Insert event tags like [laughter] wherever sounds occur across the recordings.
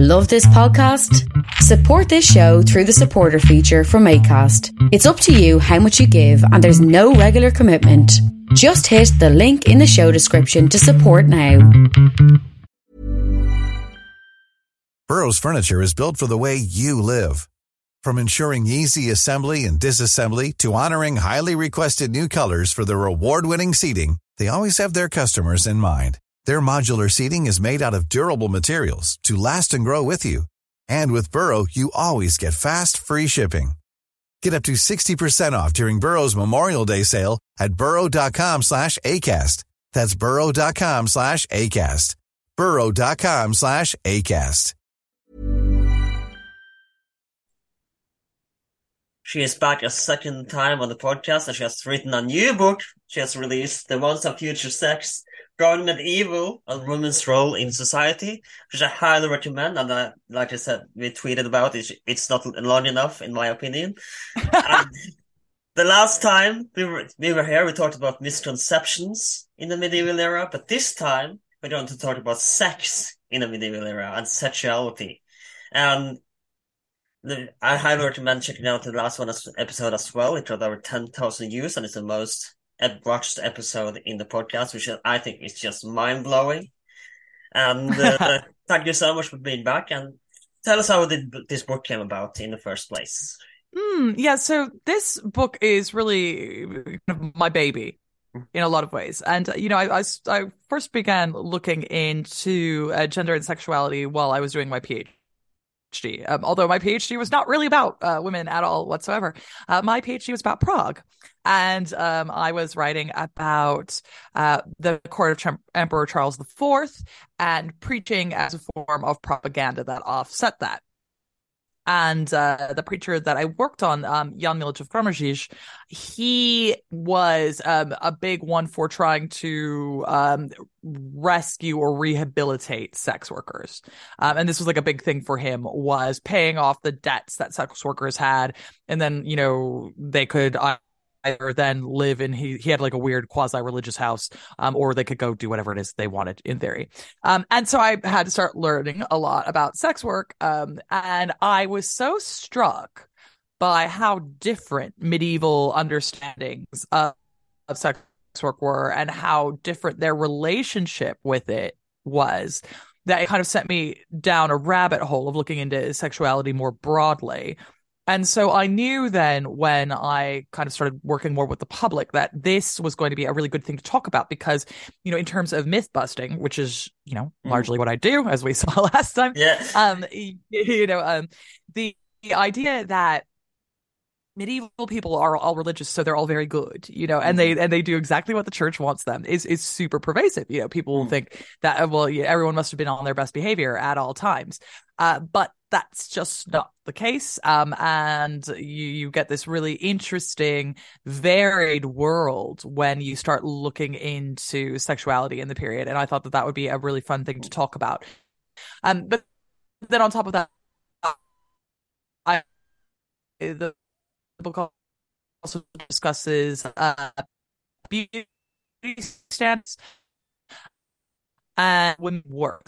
Love this podcast? Support this show through the supporter feature from ACAST. It's up to you how much you give, and there's no regular commitment. Just hit the link in the show description to support now. Burrow's furniture is built for the way you live. From ensuring easy assembly and disassembly to honoring highly requested new colors for their award-winning seating, they always have their customers in mind. Their modular seating is made out of durable materials to last and grow with you. And with Burrow, you always get fast, free shipping. Get up to 60% off during Burrow's Memorial Day sale at burrow.com slash ACAST. That's burrow.com slash ACAST. burrow.com slash ACAST. She is back a second time on the podcast and she has written a new book. She has released The Once and Future Sex, Going Medieval, A women's Role in Society, which I highly recommend. And uh, like I said, we tweeted about it. It's not long enough, in my opinion. [laughs] and the last time we were, we were here, we talked about misconceptions in the medieval era, but this time we're going to talk about sex in the medieval era and sexuality. And the, I highly recommend checking out the last one as, episode as well. It got over 10,000 views and it's the most watched episode in the podcast, which I think is just mind blowing. And uh, [laughs] thank you so much for being back and tell us how did this book came about in the first place. Mm, yeah, so this book is really my baby in a lot of ways. And, you know, I, I, I first began looking into uh, gender and sexuality while I was doing my PhD. PhD. Um, although my PhD was not really about uh, women at all whatsoever. Uh, my PhD was about Prague. And um, I was writing about uh, the court of Emperor Charles IV and preaching as a form of propaganda that offset that and uh, the preacher that I worked on, um, Jan Milic of Kroměříž, he was um, a big one for trying to um, rescue or rehabilitate sex workers. Um, and this was like a big thing for him was paying off the debts that sex workers had, and then you know they could. Either then live in he he had like a weird quasi religious house um or they could go do whatever it is they wanted in theory. Um and so i had to start learning a lot about sex work um and i was so struck by how different medieval understandings of, of sex work were and how different their relationship with it was that it kind of sent me down a rabbit hole of looking into sexuality more broadly and so I knew then when I kind of started working more with the public that this was going to be a really good thing to talk about because, you know, in terms of myth busting, which is, you know, mm. largely what I do, as we [laughs] saw last time. Yeah. Um, you know, um, the, the idea that medieval people are all religious so they're all very good you know and they mm-hmm. and they do exactly what the church wants them is is super pervasive you know people mm. think that uh, well everyone must have been on their best behavior at all times uh, but that's just not the case. Um, and you you get this really interesting varied world when you start looking into sexuality in the period and i thought that that would be a really fun thing to talk about. Um but then on top of that I the book also discusses uh, beauty standards and women work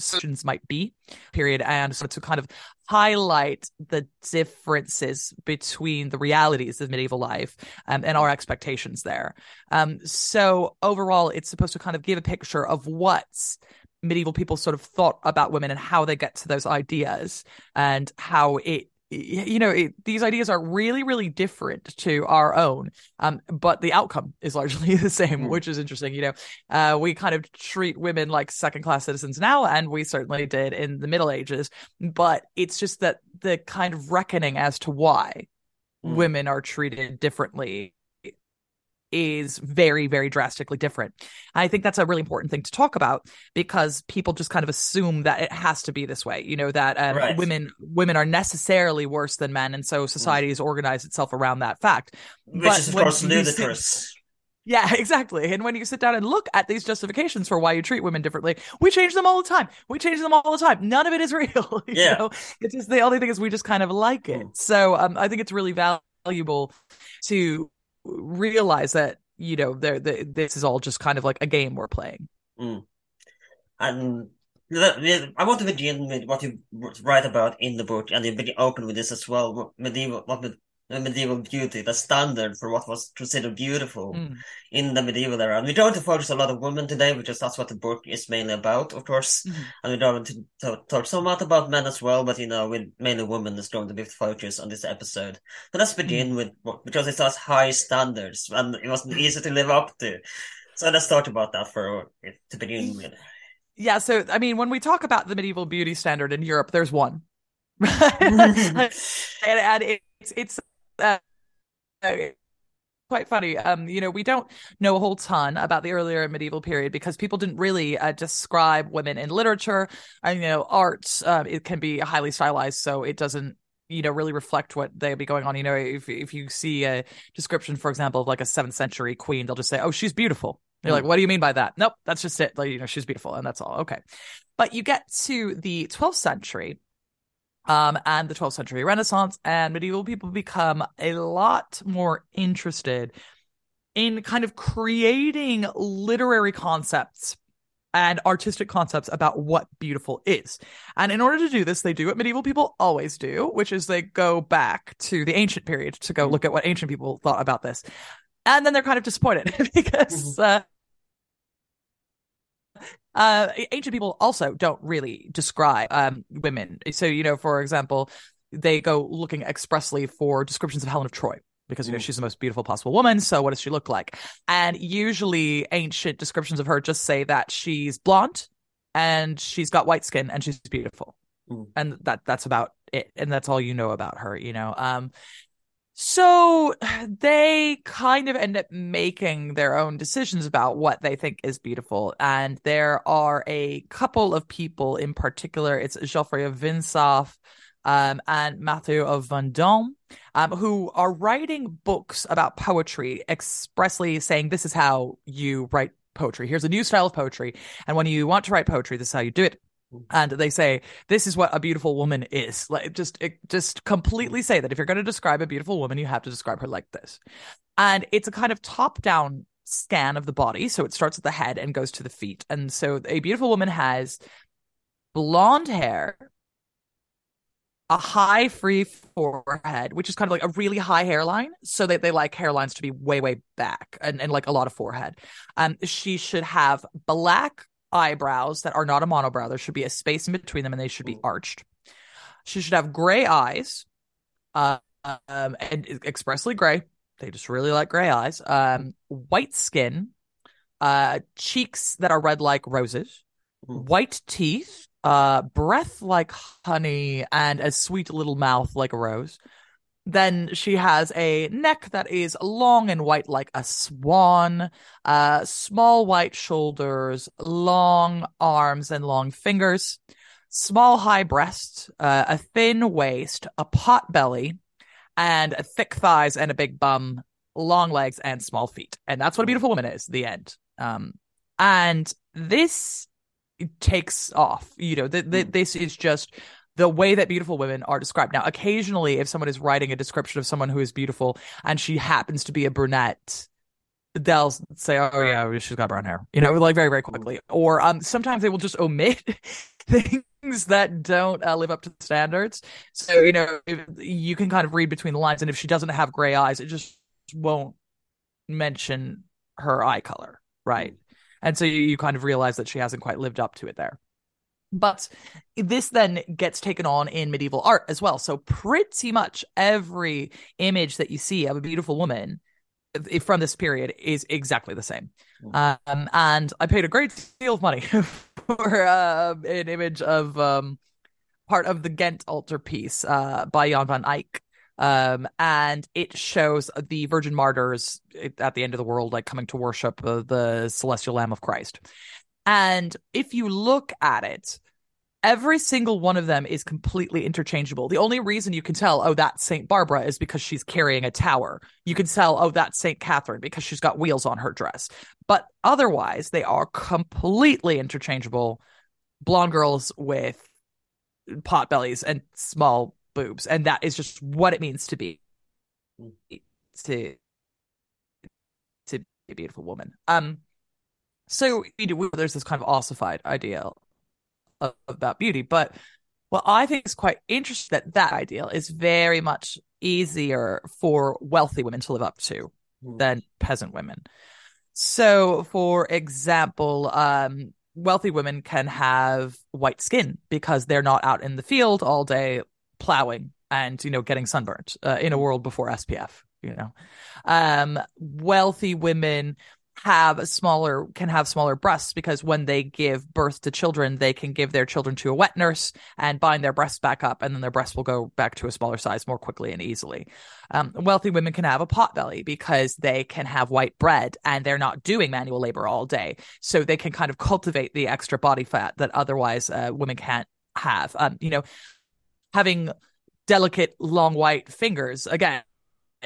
might be period and so to kind of highlight the differences between the realities of medieval life um, and our expectations there. Um, so overall it's supposed to kind of give a picture of what's medieval people sort of thought about women and how they get to those ideas and how it you know it, these ideas are really really different to our own um, but the outcome is largely [laughs] the same mm. which is interesting you know uh, we kind of treat women like second class citizens now and we certainly did in the middle ages but it's just that the kind of reckoning as to why mm. women are treated differently is very very drastically different i think that's a really important thing to talk about because people just kind of assume that it has to be this way you know that um, right. women women are necessarily worse than men and so society has organized itself around that fact which but is of course ludicrous yeah, [laughs] exactly. And when you sit down and look at these justifications for why you treat women differently, we change them all the time. We change them all the time. None of it is [laughs] real. yeah. Know? It's just the only thing is we just kind of like it. Mm. So um, I think it's really valuable to realize that you know there this is all just kind of like a game we're playing mm. and I want to begin with what you write about in the book, and you open with this as well. Medieval, what medieval beauty, the standard for what was considered beautiful mm. in the medieval era. And we don't focus a lot of women today, because that's what the book is mainly about, of course. Mm-hmm. And we don't to, to talk so much about men as well, but you know, with mainly women is going to be the focus on this episode. But let's begin mm. with because it has high standards and it wasn't easy to live up to. So let's talk about that for to begin with. Yeah, so I mean, when we talk about the medieval beauty standard in Europe, there's one. [laughs] [laughs] and, and it's it's uh, quite funny. Um, you know, we don't know a whole ton about the earlier medieval period because people didn't really uh, describe women in literature. And, you know, art, uh, it can be highly stylized, so it doesn't you know really reflect what they'd be going on you know if if you see a description for example of like a 7th century queen they'll just say oh she's beautiful you're like, mm. what do you mean by that? Nope, that's just it. Like, you know, she's beautiful, and that's all. Okay. But you get to the 12th century, um, and the 12th century Renaissance, and medieval people become a lot more interested in kind of creating literary concepts and artistic concepts about what beautiful is. And in order to do this, they do what medieval people always do, which is they go back to the ancient period to go mm. look at what ancient people thought about this. And then they're kind of disappointed [laughs] because mm-hmm. uh, uh, ancient people also don't really describe um, women. So, you know, for example, they go looking expressly for descriptions of Helen of Troy because you know she's the most beautiful possible woman. So what does she look like? And usually ancient descriptions of her just say that she's blonde and she's got white skin and she's beautiful. Mm. and that that's about it. And that's all you know about her you know? Um so [sighs] they kind of end up making their own decisions about what they think is beautiful. And there are a couple of people in particular. It's Geoffrey of Vinsauf um, and Matthew of Vendôme, um, who are writing books about poetry, expressly saying this is how you write poetry. Here's a new style of poetry. And when you want to write poetry, this is how you do it and they say this is what a beautiful woman is like just it, just completely say that if you're going to describe a beautiful woman you have to describe her like this and it's a kind of top down scan of the body so it starts at the head and goes to the feet and so a beautiful woman has blonde hair a high free forehead, which is kind of like a really high hairline. So they, they like hairlines to be way, way back and, and like a lot of forehead. Um, she should have black eyebrows that are not a monobrow. There should be a space in between them and they should be arched. She should have gray eyes, uh, um, and expressly gray. They just really like gray eyes. Um, white skin, uh, cheeks that are red like roses, white teeth, uh, breath like honey, and a sweet little mouth like a rose. Then she has a neck that is long and white like a swan, uh, small white shoulders, long arms and long fingers, small high breasts, uh, a thin waist, a pot belly, and thick thighs and a big bum, long legs and small feet. And that's what a beautiful woman is, the end. Um, and this takes off. You know, th- th- this is just the way that beautiful women are described. Now, occasionally, if someone is writing a description of someone who is beautiful and she happens to be a brunette, they'll say, "Oh yeah, she's got brown hair," you know, like very very quickly. Or um, sometimes they will just omit [laughs] things that don't uh, live up to the standards. So you know, you can kind of read between the lines, and if she doesn't have gray eyes, it just won't mention her eye color, right? And so you, you kind of realize that she hasn't quite lived up to it there. But this then gets taken on in medieval art as well. So pretty much every image that you see of a beautiful woman from this period is exactly the same. Hmm. Um, and I paid a great deal of money [laughs] for uh, an image of um, part of the Ghent altarpiece uh, by Jan van Eyck. Um, and it shows the Virgin Martyrs at the end of the world, like coming to worship uh, the Celestial Lamb of Christ. And if you look at it, every single one of them is completely interchangeable. The only reason you can tell, oh, that's St. Barbara is because she's carrying a tower. You can tell, oh, that's St. Catherine because she's got wheels on her dress. But otherwise, they are completely interchangeable blonde girls with pot bellies and small boobs. And that is just what it means to be to to be a beautiful woman. Um so there's this kind of ossified ideal of, about beauty. But what I think is quite interesting that that ideal is very much easier for wealthy women to live up to mm. than peasant women. So, for example, um, wealthy women can have white skin because they're not out in the field all day plowing and you know getting sunburnt uh, in a world before SPF. You know, um, wealthy women have smaller can have smaller breasts because when they give birth to children they can give their children to a wet nurse and bind their breasts back up and then their breasts will go back to a smaller size more quickly and easily. Um, wealthy women can have a pot belly because they can have white bread and they're not doing manual labor all day. So they can kind of cultivate the extra body fat that otherwise uh, women can't have. Um, you know having delicate long white fingers again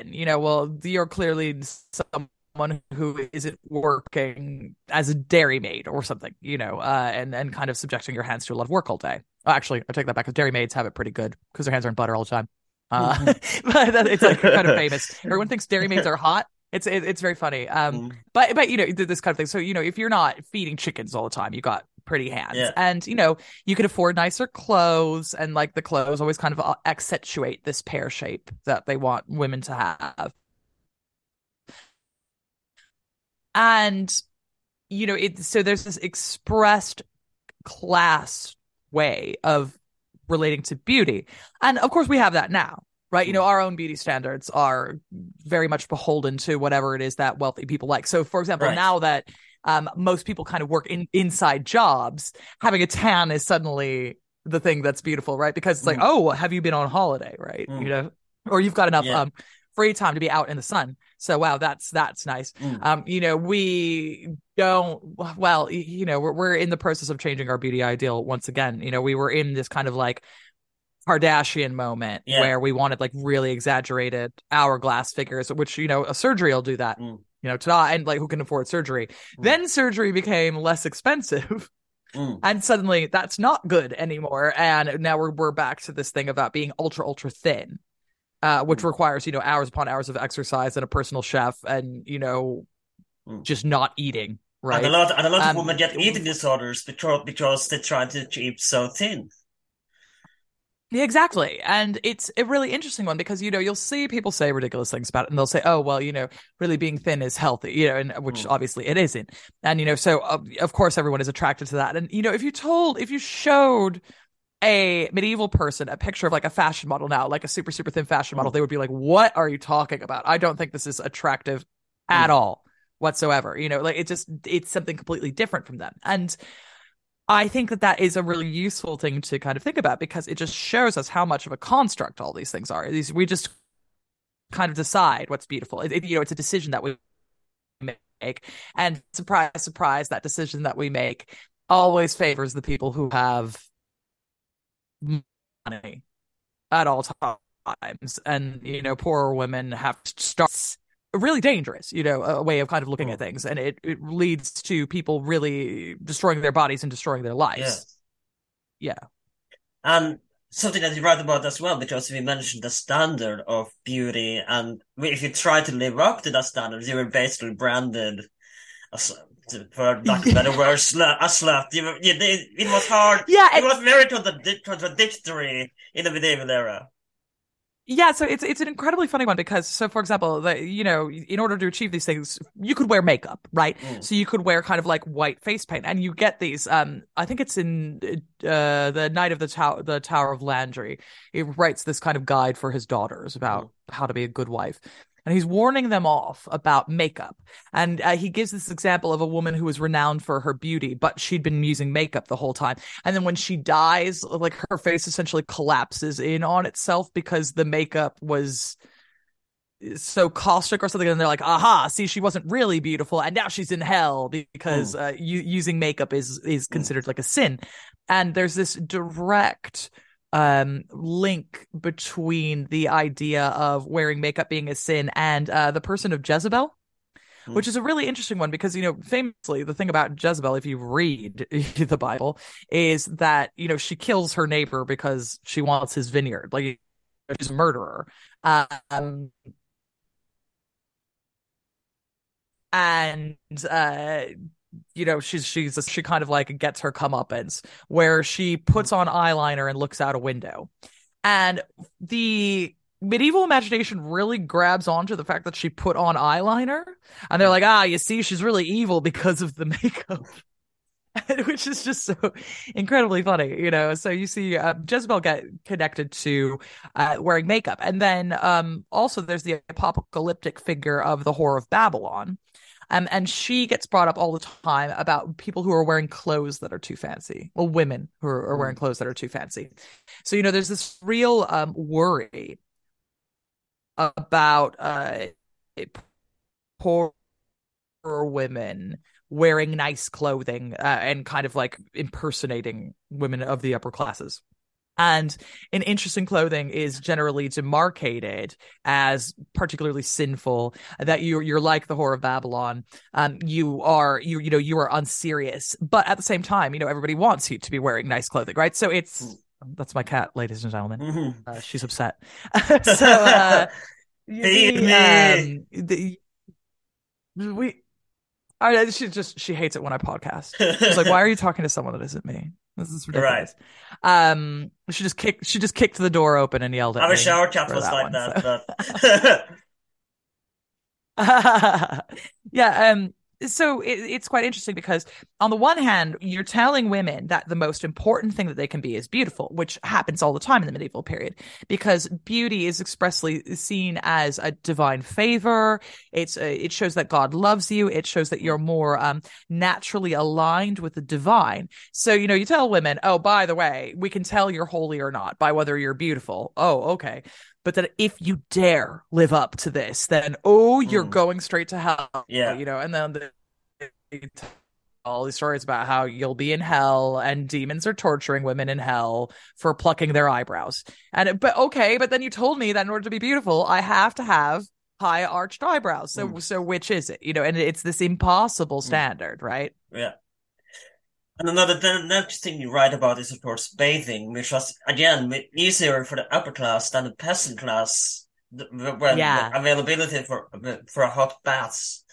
you know well you're clearly some someone who isn't working as a dairymaid or something, you know, uh, and and kind of subjecting your hands to a lot of work all day. Oh, actually, I take that back because dairymaids have it pretty good because their hands are in butter all the time. Uh, mm-hmm. [laughs] but it's like kind of [laughs] famous. Everyone thinks dairymaids are hot. It's it, it's very funny. Um, mm. but but you know this kind of thing. So you know if you're not feeding chickens all the time, you got pretty hands, yeah. and you know you can afford nicer clothes, and like the clothes always kind of uh, accentuate this pear shape that they want women to have. And you know it so there's this expressed class way of relating to beauty and of course we have that now right you know our own beauty standards are very much beholden to whatever it is that wealthy people like so for example right. now that um, most people kind of work in inside jobs having a tan is suddenly the thing that's beautiful right because it's like mm. oh have you been on holiday right mm. you know or you've got enough yeah. um, free time to be out in the sun so wow, that's that's nice. Mm. Um, you know, we don't well, you know, we're we're in the process of changing our beauty ideal once again. You know, we were in this kind of like Kardashian moment yeah. where we wanted like really exaggerated hourglass figures, which you know, a surgery will do that. Mm. You know, ta and like who can afford surgery? Mm. Then surgery became less expensive. [laughs] Mm. And suddenly that's not good anymore. And now we're we're back to this thing about being ultra, ultra thin uh, which mm. requires you know hours upon hours of exercise and a personal chef and you know mm. just not eating right and a lot and a lot um, of women get eating disorders because because they try to keep so thin yeah, exactly. And it's a really interesting one because, you know, you'll see people say ridiculous things about it and they'll say, oh, well, you know, really being thin is healthy, you know, and which mm. obviously it isn't. And, you know, so uh, of course everyone is attracted to that. And, you know, if you told, if you showed a medieval person a picture of like a fashion model now, like a super, super thin fashion model, they would be like, What are you talking about? I don't think this is attractive at mm. all whatsoever. You know, like it just, it's something completely different from them. And I think that that is a really useful thing to kind of think about because it just shows us how much of a construct all these things are. These, we just kind of decide what's beautiful. It, it, you know, it's a decision that we make. And surprise, surprise, that decision that we make always favors the people who have money at all times. And you know poorer women have to start really dangerous you know a way of kind of looking at mm. things. And it, it leads to people really destroying their bodies and destroying their lives. Yeah, yeah. and something that you write about as well because we mentioned the standard of beauty and if you try to live up to that standard you were basically branded as for lack of better word, slut, a slut. You, you, it, it was hard. Yeah, it, it was very contradictory in the medieval era. Yeah, so it's it's an incredibly funny one because so for example, the, you know, in order to achieve these things, you could wear makeup, right? Mm. So you could wear kind of like white face paint, and you get these. Um, I think it's in uh, the Knight of the Tower, the Tower of Landry. He writes this kind of guide for his daughters about mm. how to be a good wife, and he's warning them off about makeup. And uh, he gives this example of a woman who was renowned for her beauty, but she'd been using makeup the whole time. And then when she dies, like her face essentially collapses in on itself because the makeup was so caustic or something and they're like aha see she wasn't really beautiful and now she's in hell because uh, using makeup is is considered like a sin and there's this direct um, link between the idea of wearing makeup being a sin and uh, the person of Jezebel. Mm. Which is a really interesting one because, you know, famously, the thing about Jezebel, if you read [laughs] the Bible, is that, you know, she kills her neighbor because she wants his vineyard. Like, she's a murderer. Um, and uh, you know, she's she's she kind of like gets her comeuppance where she puts on eyeliner and looks out a window, and the medieval imagination really grabs onto the fact that she put on eyeliner, and they're like, ah, you see, she's really evil because of the [laughs] makeup. [laughs] which is just so incredibly funny, you know. So you see uh, Jezebel get connected to uh, wearing makeup, and then um, also there's the apocalyptic figure of the whore of Babylon, um, and she gets brought up all the time about people who are wearing clothes that are too fancy. Well, women who are, are wearing mm. clothes that are too fancy. So you know, there's this real um, worry about uh, poor women wearing nice clothing uh, and kind of like impersonating women of the upper classes. And an interest in interesting clothing is generally demarcated as particularly sinful. That you're you're like the whore of Babylon. Um, you are you you know you are unserious, but at the same time, you know everybody wants you to be wearing nice clothing, right? So it's that's my cat, ladies and gentlemen. Mm-hmm. Uh, she's upset. [laughs] so uh, [laughs] the, um, the, we I, she just she hates it when I podcast. She's like, "Why are you talking to someone that isn't me? This is ridiculous." Right. Um, she just kicked. She just kicked the door open and yelled at me. Our shower cat was like one, that. So. [laughs] [laughs] [laughs] yeah. Um so it, it's quite interesting because on the one hand you're telling women that the most important thing that they can be is beautiful which happens all the time in the medieval period because beauty is expressly seen as a divine favor. It's a, uh, it shows that god loves you. It shows that you're more um, naturally aligned with the divine. So you know you tell women oh by the way we can tell you're holy or not by whether you're beautiful. Oh okay but that if you dare live up to this, then oh, you're mm. going straight to hell. Yeah, you know, and then the, all these stories about how you'll be in hell and demons are torturing women in hell for plucking their eyebrows. And but okay, but then you told me that in order to be beautiful, I have to have high arched eyebrows. So mm. so which is it? You know, and it's this impossible mm. standard, mm. right? Yeah. And another the next thing you write about is, of course, bathing, which was again easier for the upper class than the peasant class. When yeah. availability for for hot baths.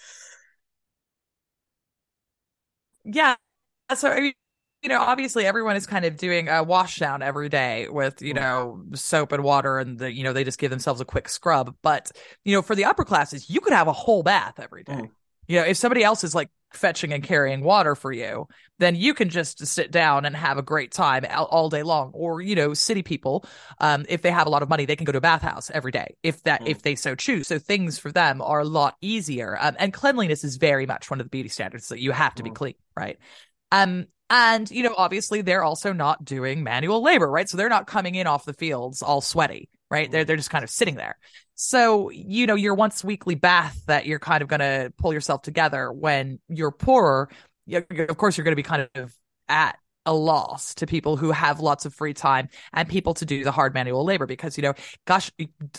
Yeah, so I mean, you know, obviously everyone is kind of doing a wash down every day with, you know, soap and water and the, you know, they just give themselves a quick scrub. But, you know, for the upper classes, you could have a whole bath every day. Mm. You know, if somebody else is like fetching and carrying water for you, then you can just sit down and have a great time all day long. Or, you know, city people, um, if they have a lot of money, they can go to a bathhouse every day if that, mm. if they so choose. So things for them are a lot easier. Um, and cleanliness is very much one of the beauty standards that you have to mm. be clean, right? Um, and, you know, obviously they're also not doing manual labor, right? So they're not coming in off the fields all sweaty, right? They're, they're just kind of sitting there. So, you know, your once weekly bath that you're kind of going to pull yourself together when you're poorer, of course, you're going to be kind of at a loss to people who have lots of free time and people to do the hard manual labor because, you know, gosh,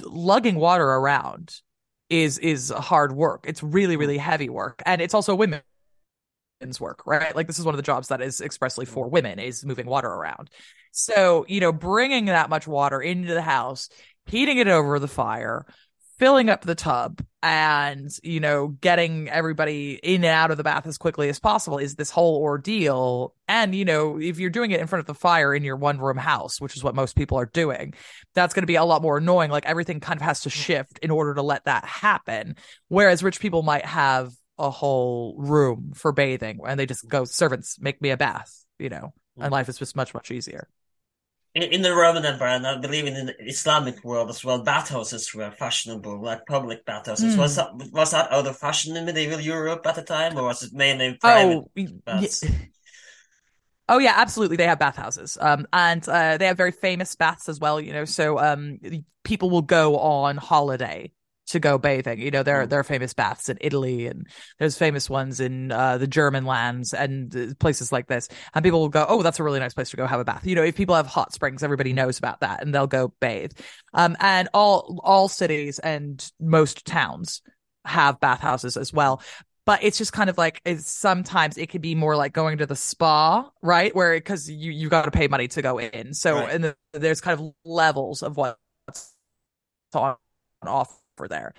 lugging water around is is hard work. It's really, really heavy work. And it's also women work, right? Like this is one of the jobs that is expressly mm. for women is moving water around. So, you know, bringing that much water into the house, heating it over the fire, filling up the tub and, you know, getting everybody in and out of the bath as quickly as possible is this whole ordeal. And, you know, if you're doing it in front of the fire in your one room house, which is what most people are doing, that's going to be a lot more annoying. Like everything kind of has to mm. shift in order to let that happen. Whereas rich people might have a whole room for bathing and they just go servants make me a bath you know and mm. life is just much much easier in, in the roman empire and i believe in the islamic world as well bathhouses were fashionable like public bathhouses mm. was that was that out of fashion in medieval europe at the time or was it mainly private oh, baths? [laughs] Oh yeah, absolutely. They have bathhouses, um, and uh, they have very famous baths as well. You know, so um, people will go on holiday to go bathing. You know, there, mm. there are famous baths in Italy and there's famous ones in uh, the German lands and uh, places like this. And people will go, oh, that's a really nice place to go have a bath. You know, if people have hot springs, everybody knows about that and they'll go bathe. Um, and all, all cities and most towns have bathhouses as well but it's just kind of like it's sometimes it could be more like going to the spa right where because you you got to pay money to go in so right. and the, there's kind of levels of what's on offer there.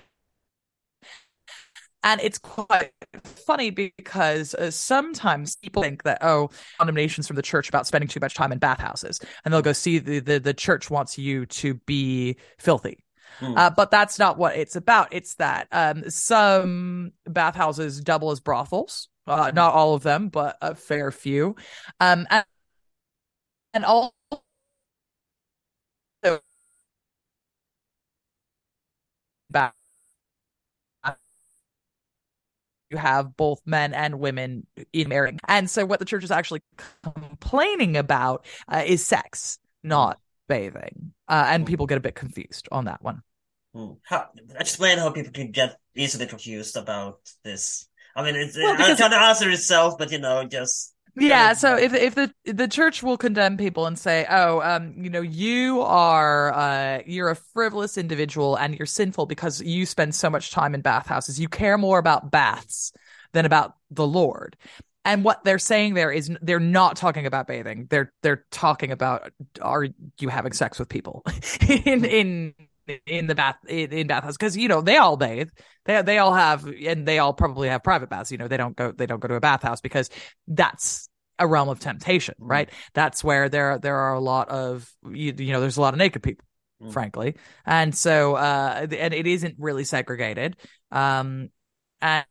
And it's quite funny because uh, sometimes people think that, oh, condemnations from the church about spending too much time in bathhouses. And they'll go see the, the, the church wants you to be filthy. Mm. Uh, but that's not what it's about. It's that um, some bathhouses double as brothels. Uh, hmm. not all of them, but a fair few. Um, and, and all back you have both men and women in marrying. And so what the church is actually complaining about uh, is sex, not bathing. Uh, and hmm. people get a bit confused on that one. Hmm. How, explain how people can get easily confused about this. I mean, it's, well, because... To answer itself, but you know, just yeah so if if the the church will condemn people and say oh um you know you are uh you're a frivolous individual and you're sinful because you spend so much time in bathhouses. You care more about baths than about the lord. And what they're saying there is they're not talking about bathing. They're they're talking about are you having sex with people? [laughs] In in in the bath in, in bathhouse because you know they all bathe. They they all have and they all probably have private baths you know they don't go they don't go to a bathhouse because that's a realm of temptation mm-hmm. right? That's where there there are a lot of you, you know there's a lot of naked people mm. frankly. And so uh and it isn't really segregated. Um and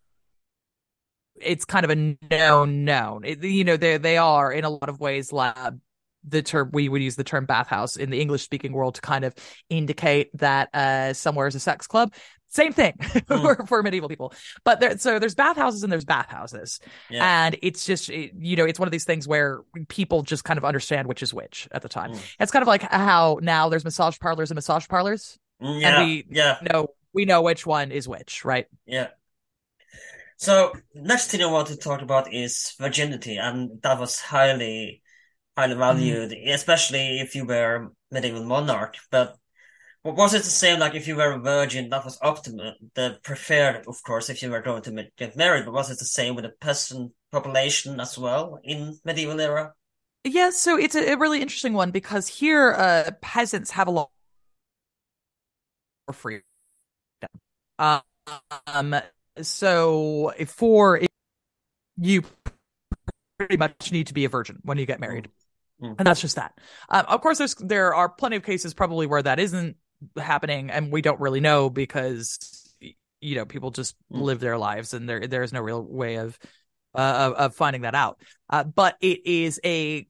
it's kind of a known known. It, you know they they are in a lot of ways lab the term we would use the term bathhouse in the english speaking world to kind of indicate that uh somewhere is a sex club. Same thing [laughs] mm. for, for, medieval people. But there so there's bathhouses and there's bathhouses. Yeah. and it's just you know it's one of these things where people just kind of understand which is which at the time. Mm. it's kind of like how now there's massage parlors and massage parlors. Mm, yeah and we yeah. know we know which one is which right? Yeah. So next thing i want to talk about is virginity and that was highly highly valued, mm. especially if you were medieval monarch. But was it the same like if you were a virgin, that was optimal, the preferred, of course, if you were going to get married, but was it the same with the peasant population as well in medieval era? Yeah, so it's a, a really interesting one because here uh, peasants have a lot more freedom. Um, so for you pretty much need to be a virgin when you get married. Mm. And that's just that. Um, of course, there's there are plenty of cases probably where that isn't happening, and we don't really know because you know people just mm. live their lives, and there there is no real way of uh, of, of finding that out. Uh, but it is a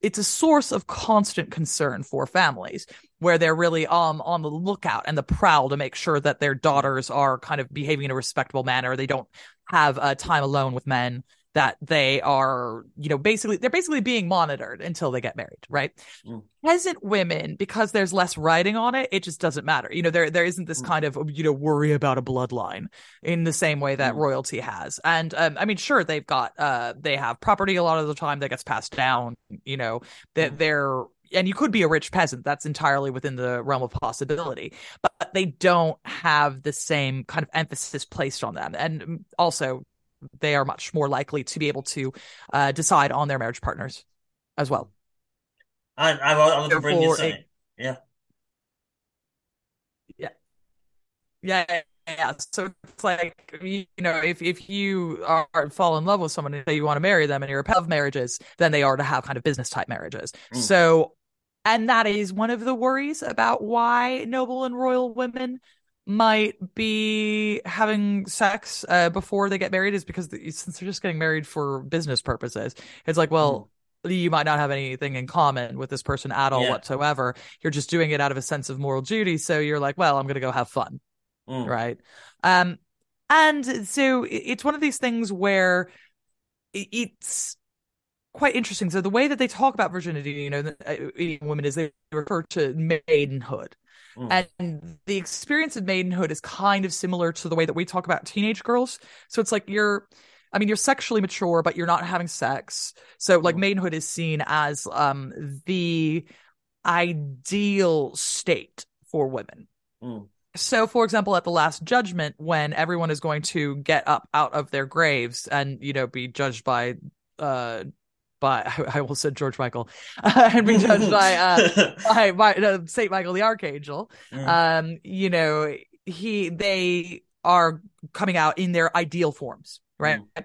it's a source of constant concern for families where they're really um on the lookout and the prowl to make sure that their daughters are kind of behaving in a respectable manner. They don't have uh, time alone with men that they are, you know, basically they're basically being monitored until they get married, right? Mm. Peasant women, because there's less writing on it, it just doesn't matter. You know, there there isn't this mm. kind of you know worry about a bloodline in the same way that mm. royalty has. And um, I mean, sure, they've got uh they have property a lot of the time that gets passed down. You know, that mm. they're and you could be a rich peasant that's entirely within the realm of possibility but they don't have the same kind of emphasis placed on them and also they are much more likely to be able to uh, decide on their marriage partners as well. I, I, I want to bring. Yeah. Yeah. Yeah. Yeah. So it's like, you know, if, if you are fall in love with someone and you want to marry them and you're a of marriages, then they are to have kind of business type marriages. Mm. So, and that is one of the worries about why noble and royal women might be having sex uh, before they get married is because the, since they're just getting married for business purposes, it's like, well, mm. you might not have anything in common with this person at all yeah. whatsoever. You're just doing it out of a sense of moral duty. So you're like, well, I'm going to go have fun. Mm. Right. Um, and so it's one of these things where it's quite interesting. So the way that they talk about virginity, you know, uh, women is they refer to maidenhood. Mm. And the experience of maidenhood is kind of similar to the way that we talk about teenage girls. So it's like you're I mean, you're sexually mature, but you're not having sex. So like mm. maidenhood is seen as um the ideal state for women. Mm. So, for example, at the Last Judgment, when everyone is going to get up out of their graves and, you know, be judged by uh by I, will say George Michael uh, and be judged by uh, [laughs] by, by uh, Saint Michael the Archangel. Mm. Um, you know, he they are coming out in their ideal forms, right? Mm.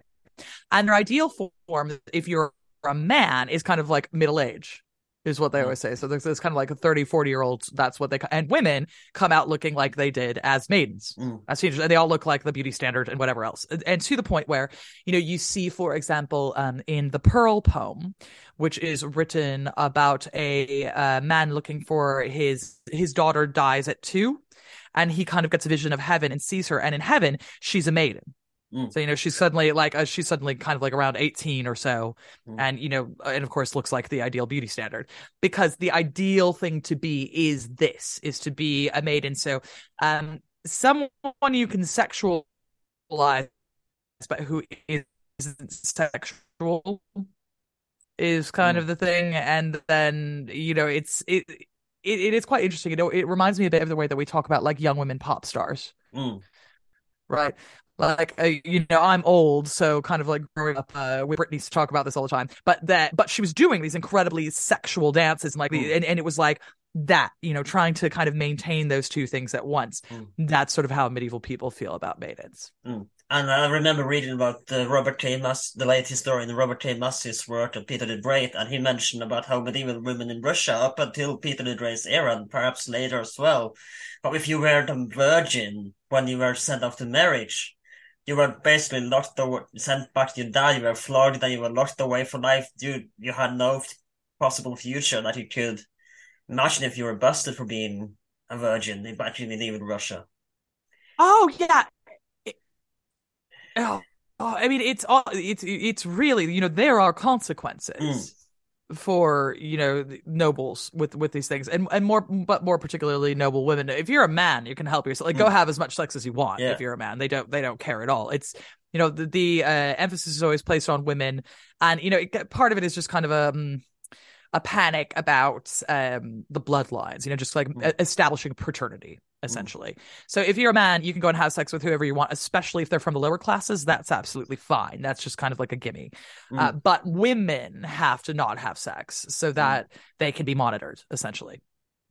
And their ideal form, if you're a man, is kind of like middle age is what they mm. always say. So there's this kind of like a 30, 40 year olds. That's what they, and women come out looking like they did as maidens, mm. as teenagers, and they all look like the beauty standard and whatever else. And, and to the point where, you know, you see, for example, um, in the Pearl poem, which is written about a uh, man looking for his, his daughter dies at two and he kind of gets a vision of heaven and sees her. And in heaven, she's a maiden. Mm. So you know she's suddenly like uh, she's suddenly kind of like around 18 or so mm. and you know and of course looks like the ideal beauty standard because the ideal thing to be is this is to be a maiden so um someone you can sexualize but who isn't sexual is kind mm. of the thing and then you know it's it, it it is quite interesting you know it reminds me a bit of the way that we talk about like young women pop stars mm. right like uh, you know i'm old so kind of like growing up uh with britney to talk about this all the time but that but she was doing these incredibly sexual dances and like mm. and, and it was like that you know trying to kind of maintain those two things at once mm. that's sort of how medieval people feel about maidens mm. and i remember reading about the robert k Mas- the late historian robert k Massie's work of peter the great and he mentioned about how medieval women in russia up until peter the great's era and perhaps later as well but if you were the virgin when you were sent off to marriage you were basically locked away, sent back to your dad. You were flogged, and you were locked away for life. You you had no possible future that you could imagine if you were busted for being a virgin in medieval Russia. Oh yeah. It, oh, oh, I mean, it's all it's it's really you know there are consequences. Mm for you know nobles with with these things and and more but more particularly noble women if you're a man you can help yourself like go hmm. have as much sex as you want yeah. if you're a man they don't they don't care at all it's you know the, the uh, emphasis is always placed on women and you know it, part of it is just kind of a um, a panic about um, the bloodlines, you know, just like mm. establishing paternity, mm. Essentially. Mm. So if you're a man, you can go and have sex with whoever you want, especially if they're from the lower classes. That's absolutely fine. That's just kind of like a gimme. Mm. Uh, but women have to not have sex so mm. that they can be monitored, essentially.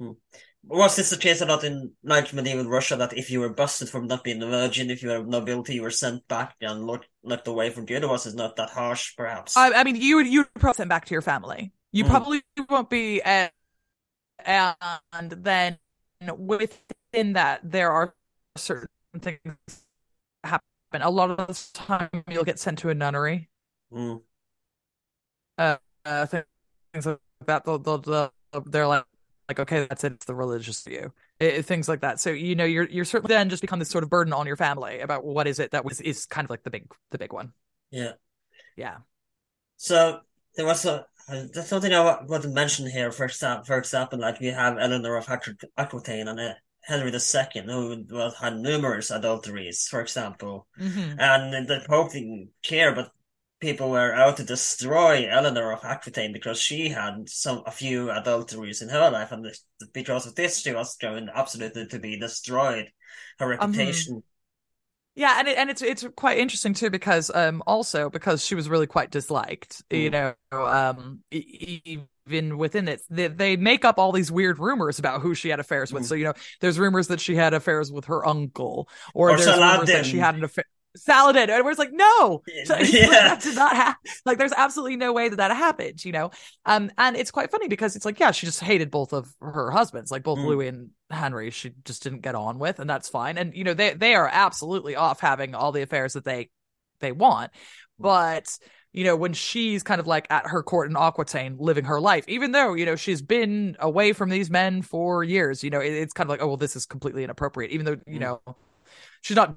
Mm. Was this the case a lot in like medieval Russia that if you were busted for not being a virgin, if you were nobility, you were sent back and looked looked away from good, or was it not that harsh, perhaps? I, I mean, you would you probably send back to your family. You mm. probably won't be, uh, and then within that, there are certain things happen. A lot of the time, you'll get sent to a nunnery. Mm. Uh, uh, things like that. They'll, they'll, they'll, they're like, like, okay, that's it. It's the religious view. It, things like that. So you know, you're you're certainly then just become this sort of burden on your family about what is it that was is kind of like the big the big one. Yeah, yeah. So there was a that's something I want to mention here. For example, for example, like we have Eleanor of Aquitaine and uh, Henry II, who had numerous adulteries, for example, mm-hmm. and the Pope didn't care, but people were out to destroy Eleanor of Aquitaine because she had some a few adulteries in her life, and because of this, she was going absolutely to be destroyed. Her um, reputation. Um, yeah, and it, and it's it's quite interesting too because um also because she was really quite disliked, mm. you know, um even within it they, they make up all these weird rumors about who she had affairs with. Mm. So you know, there's rumors that she had affairs with her uncle, or, or there's Saladin. rumors that she had an affair. Saladin, and we're like, no, [laughs] yeah. that did not happen. Like, there's absolutely no way that that happened, you know. Um, and it's quite funny because it's like, yeah, she just hated both of her husbands, like both mm. Louis and Henry. She just didn't get on with, and that's fine. And you know, they they are absolutely off having all the affairs that they they want, but you know, when she's kind of like at her court in Aquitaine living her life, even though, you know, she's been away from these men for years, you know, it, it's kind of like, oh, well, this is completely inappropriate, even though, you mm. know, she's not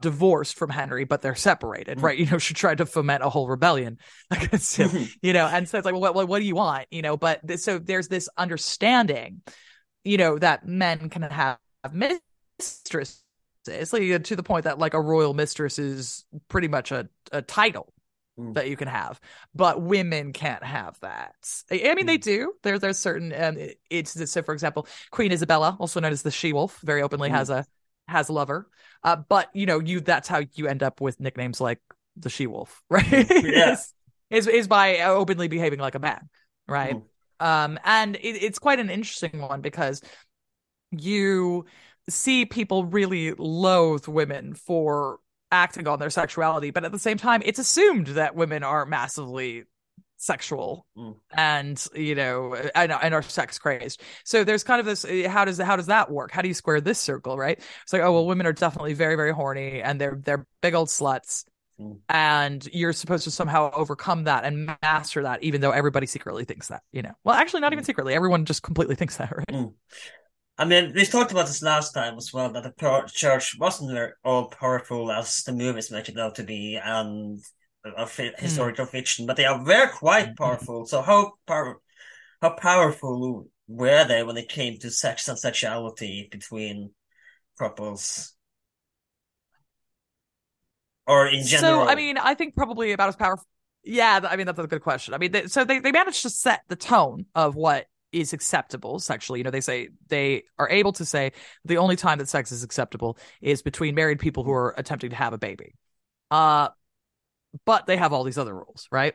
divorced from Henry, but they're separated, mm-hmm. right? You know, she tried to foment a whole rebellion [laughs] against him, mm-hmm. you know, and so it's like, well, what, what do you want? You know, but th- so there's this understanding, you know, that men can have mistresses like, to the point that like a royal mistress is pretty much a, a title mm. that you can have, but women can't have that. I mean, mm. they do. There, there's certain. Um, it's so, for example, Queen Isabella, also known as the She Wolf, very openly mm. has a has a lover. Uh, but you know, you that's how you end up with nicknames like the She Wolf, [laughs] right? Yes. is, is by openly behaving like a man, right? Mm. Um, and it, it's quite an interesting one because you see people really loathe women for acting on their sexuality, but at the same time, it's assumed that women are massively sexual Mm. and you know and, and are sex crazed. So there's kind of this how does how does that work? How do you square this circle right? It's like oh well women are definitely very very horny and they're they're big old sluts. Mm. and you're supposed to somehow overcome that and master that even though everybody secretly thinks that you know? Well actually not even secretly. Everyone just completely thinks that right I mean, we talked about this last time as well, that the church wasn't all powerful as the movies make it out to be, and a fi- hmm. historical fiction, but they are very quite mm-hmm. powerful. So how power, how powerful were they when it came to sex and sexuality between couples? Or in general? So, I mean, I think probably about as powerful. Yeah, I mean that's a good question. I mean, they, so they they managed to set the tone of what is acceptable sexually. You know, they say they are able to say the only time that sex is acceptable is between married people who are attempting to have a baby. Uh, but they have all these other rules, right?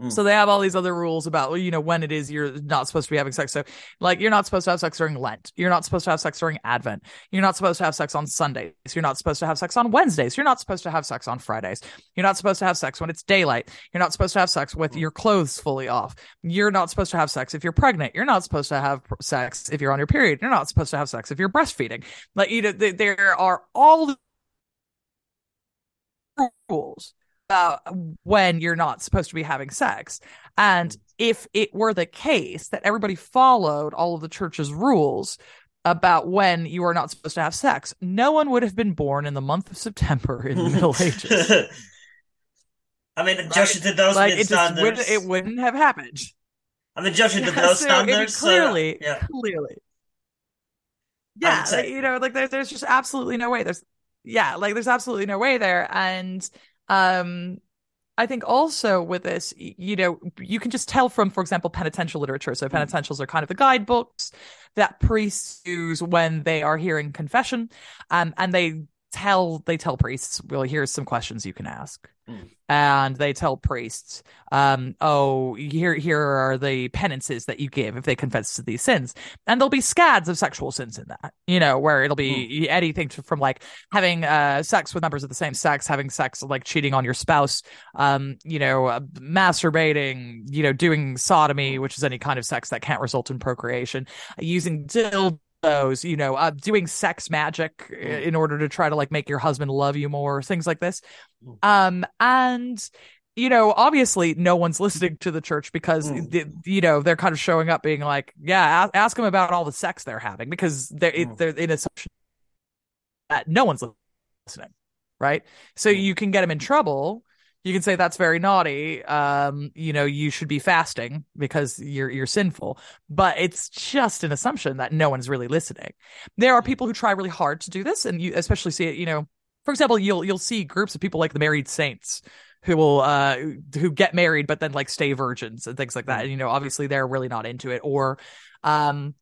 Mm. So they have all these other rules about, you know, when it is you're not supposed to be having sex. So, like, you're not supposed to have sex during Lent. You're not supposed to have sex during Advent. You're not supposed to have sex on Sundays. You're not supposed to have sex on Wednesdays. You're not supposed to have sex on Fridays. You're not supposed to have sex when it's daylight. You're not supposed to have sex with your clothes fully off. You're not supposed to have sex if you're pregnant. You're not supposed to have sex if you're on your period. You're not supposed to have sex if you're breastfeeding. Like, you know, th- there are all the rules about when you're not supposed to be having sex. And if it were the case that everybody followed all of the church's rules about when you are not supposed to have sex, no one would have been born in the month of September in the Middle [laughs] Ages. I mean, judging to those Like it standards, wouldn't, it wouldn't have happened. I mean, judging to Yeah, those so, standards, uh, clearly, yeah. clearly, yeah, like, you know, like there, there's just absolutely no way. There's, yeah, like there's absolutely no way there, and um, I think also with this, you know, you can just tell from, for example, penitential literature. So penitentials are kind of the guidebooks that priests use when they are hearing confession, um, and they tell they tell priests, well, here's some questions you can ask. Mm. And they tell priests, um, oh, here here are the penances that you give if they confess to these sins. And there'll be scads of sexual sins in that, you know, where it'll be anything to, from like having uh, sex with members of the same sex, having sex like cheating on your spouse, um, you know, uh, masturbating, you know, doing sodomy, which is any kind of sex that can't result in procreation, using dildos, you know, uh, doing sex magic uh, in order to try to like make your husband love you more, things like this. Mm. Um, and you know, obviously, no one's [laughs] listening to the church because Mm. the, you know they're kind of showing up, being like, "Yeah, ask, ask them about all the sex they're having," because they're it, Mm. they're in assumption that no one's listening, right? So Mm. you can get them in trouble. You can say that's very naughty. Um, you know, you should be fasting because you're you're sinful. But it's just an assumption that no one's really listening. There are people who try really hard to do this, and you especially see it. You know, for example, you'll you'll see groups of people like the married saints who will uh who get married but then like stay virgins and things like that. And you know, obviously they're really not into it. Or um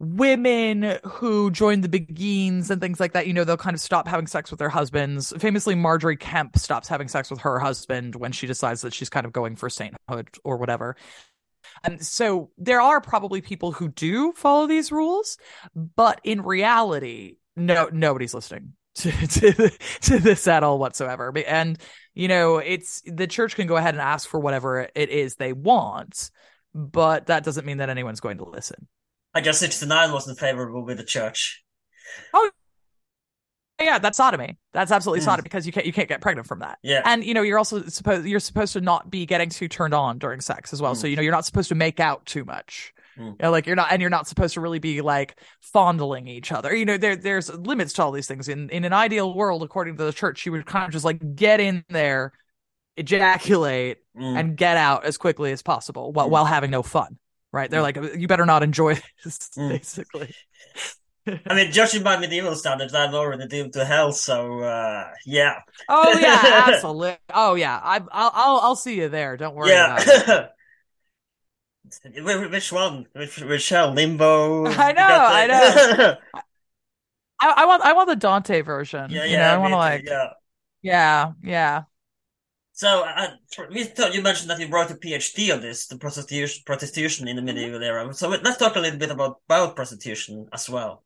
women who join the Beguines and things like that, you know, they'll kind of stop having sex with their husbands. Famously, Margery Kempe stops having sex with her husband when she decides that she's kind of going for sainthood or whatever. And so there are probably people who do follow these rules, but in reality, no nobody's listening [laughs] to to, to this at all whatsoever. And you know, it's the church can go ahead and ask for whatever it is they want, but that doesn't mean that anyone's going to listen. I guess 69 wasn't favorable with the church. Oh, yeah, that's sodomy. That's absolutely Mm. sodomy because you can't you can't get pregnant from that. Yeah. And you know, you're also supposed you're supposed to not be getting too turned on during sex as well. Mm. So you know, you're not supposed to make out too much. Mm. You know, like you're not and you're not supposed to really be like fondling each other. You know, there there's limits to all these things. In in an ideal world, according to the church, you would kind of just like get in there, ejaculate, Mm. and get out as quickly as possible while Mm. while having no fun. Right? They're like, you better not enjoy this, Mm. basically. I mean, judging by medieval standards, I'm already doomed to hell, so, uh, yeah. Oh yeah, [laughs] absolutely. Oh yeah, I, I'll I'll I'll see you there. Don't worry about it. [laughs] Yeah. Which one? Which, which hell? Limbo? [laughs] I know, I know. I, I want I want the Dante version. yeah, you yeah. know, I want to like yeah. yeah, yeah. So, uh, we thought you mentioned that you wrote a PhD on this, the prostitution, prostitution in the medieval era. So let's talk a little bit about about prostitution as well.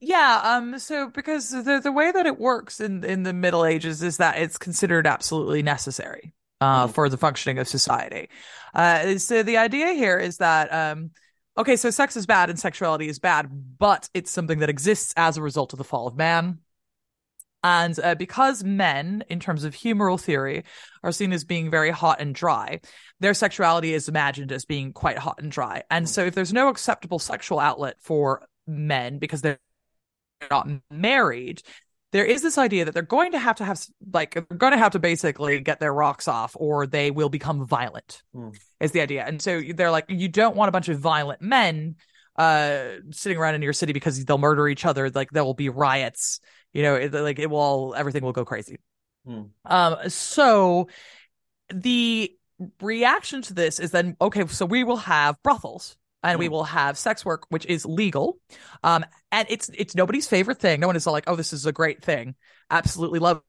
Yeah, um, so because the the way that it works in in the Middle Ages is that it's considered absolutely necessary uh Mm. for the functioning of society. Uh, so the idea here is that um, okay, so sex is bad and sexuality is bad, but it's something that exists as a result of the fall of man. And uh, because men, in terms of humoral theory, are seen as being very hot and dry, their sexuality is imagined as being quite hot and dry. And so, if there's no acceptable sexual outlet for men because they're not married, there is this idea that they're going to have to have, like, they're going to have to basically get their rocks off or they will become violent, Hmm. is the idea. And so, they're like, you don't want a bunch of violent men uh sitting around in your city because they'll murder each other like there will be riots you know it, like it will all everything will go crazy Hmm. um so the reaction to this is then okay so we will have brothels and we Hmm. will have sex work which is legal um and it's it's nobody's favorite thing no one is all like oh this is a great thing absolutely love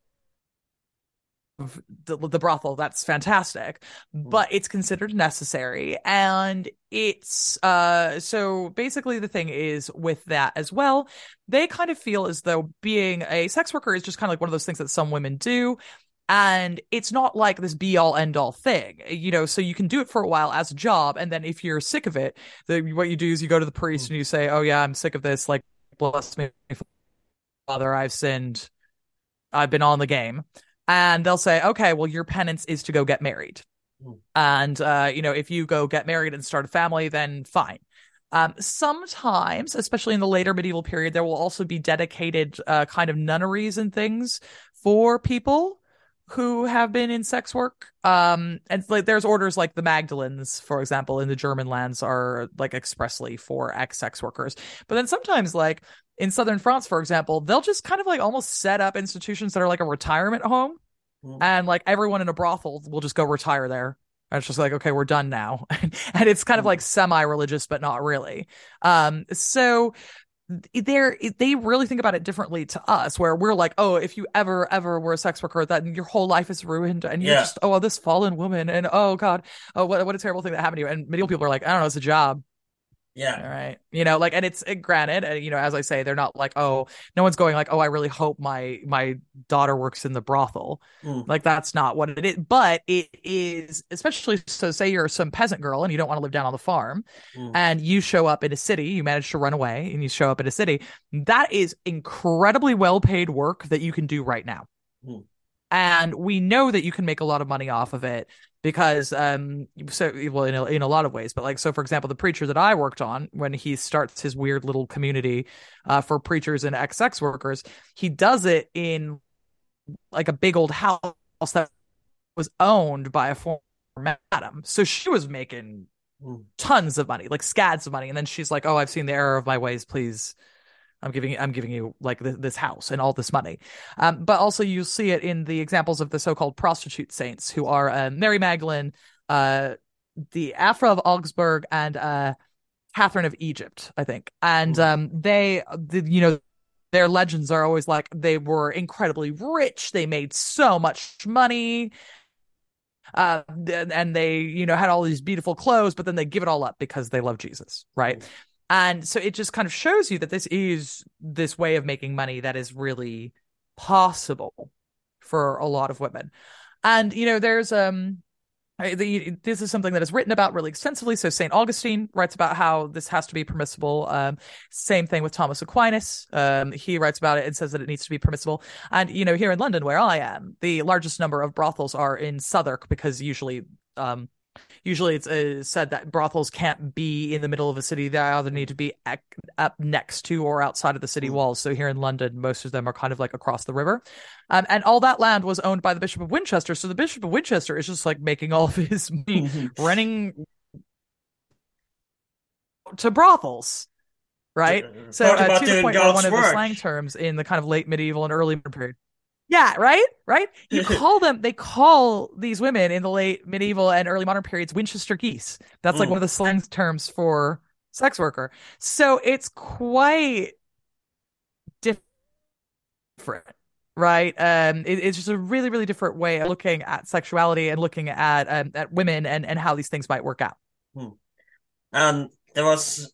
the, the brothel. That's fantastic. But it's considered necessary. And it's uh so basically the thing is with that as well they kind of feel as though being a sex worker is just kind of like one of those things that some women do. And it's not like this be all end all thing you know so you can do it for a while as a job. And then if you're sick of it the, what you do is you go to the priest and you say oh yeah i'm sick of this. Like bless me father i've sinned. I've been on the game and they'll say okay well your penance is to go get married. Hmm. and uh you know if you go get married and start a family then fine. Um, sometimes, especially in the later medieval period, there will also be dedicated uh, kind of nunneries and things for people who have been in sex work. Um, and like there's orders like the Magdalens, for example, in the German lands are like expressly for ex sex workers. But then sometimes, like in southern France, for example, they'll just kind of like almost set up institutions that are like a retirement home, Hmm. and like everyone in a brothel will just go retire there. And it's just like, okay, we're done now. [laughs] and it's kind of Hmm. like semi-religious, but not really. Um, so they're they really think about it differently to us, where we're like, oh, if you ever ever were a sex worker, then your whole life is ruined, and you're Yeah. just oh, this fallen woman, and oh god, oh what what a terrible thing that happened to you. And medieval people are like, I don't know, it's a job. Yeah. All right. You know, like, and it's uh, granted, and you know, as I say, they're not like, oh, no one's going like, oh, I really hope my my daughter works in the brothel. Hmm. Like, that's not what it is. But it is, especially so. Say you're some peasant girl and you don't want to live down on the farm, Hmm. and you show up in a city. You manage to run away, and you show up in a city. That is incredibly well paid work that you can do right now. Hmm. And we know that you can make a lot of money off of it because um so well in a, in a lot of ways but like so for example the preacher that I worked on when he starts his weird little community uh for preachers and ex-sex workers he does it in like a big old house that was owned by a former madam. So she was making Hmm. tons of money like scads of money. And then she's like oh I've seen the error of my ways. Please I'm giving I'm giving you like th- this house and all this money. Um, but also you see it in the examples of the so-called prostitute saints who are uh, Mary Magdalene, uh, the Afra of Augsburg, and uh, Catherine of Egypt, I think. And um, they, the, you know, their legends are always like they were incredibly rich. They made so much money. Uh, and and they, you know, had all these beautiful clothes, but then they give it all up because they love Jesus, right? And so it just kind of shows you that this is this way of making money that is really possible for a lot of women. And you know, there's um the, this is something that is written about really extensively. So Saint Augustine writes about how this has to be permissible. Um, same thing with Thomas Aquinas. Um, he writes about it and says that it needs to be permissible. And you know, here in London, where I am, the largest number of brothels are in Southwark because usually, um, usually it's uh, said that brothels can't be in the middle of a city; they either need to be ec- up next to or outside of the city Mm. walls. So here in London, most of them are kind of like across the river. Um, and all that land was owned by the Bishop of Winchester. So the Bishop of Winchester is just like making all of his [laughs] money renting to brothels, right? Uh, So talk uh, to the point where one God's of the slang terms in the kind of late medieval and early period. Yeah, right, right. You [laughs] call them. They call these women in the late medieval and early modern periods Winchester geese. That's like Mm. one of the slang terms for sex worker. So it's quite different, right? Um, it- it's just a really, really different way of looking at sexuality and looking at um, at women and and how these things might work out. And there was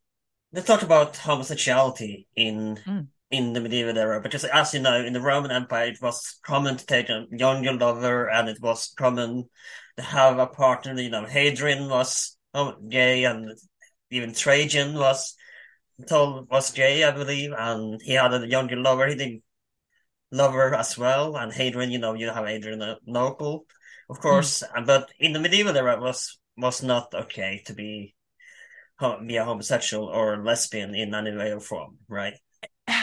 they talk about homosexuality in Mm. In the medieval era because, as you know, in the Roman Empire, it was common to take a younger lover, and it was common to have a partner. You know, Hadrian was oh, gay, and even Trajan was told was gay, I believe, and he had a younger lover. He didn't lover as well, and Hadrian. You know, you have Hadrian uh, local, of course, and but in the medieval era, it was was not okay to be be a homosexual or lesbian in any way or form, right?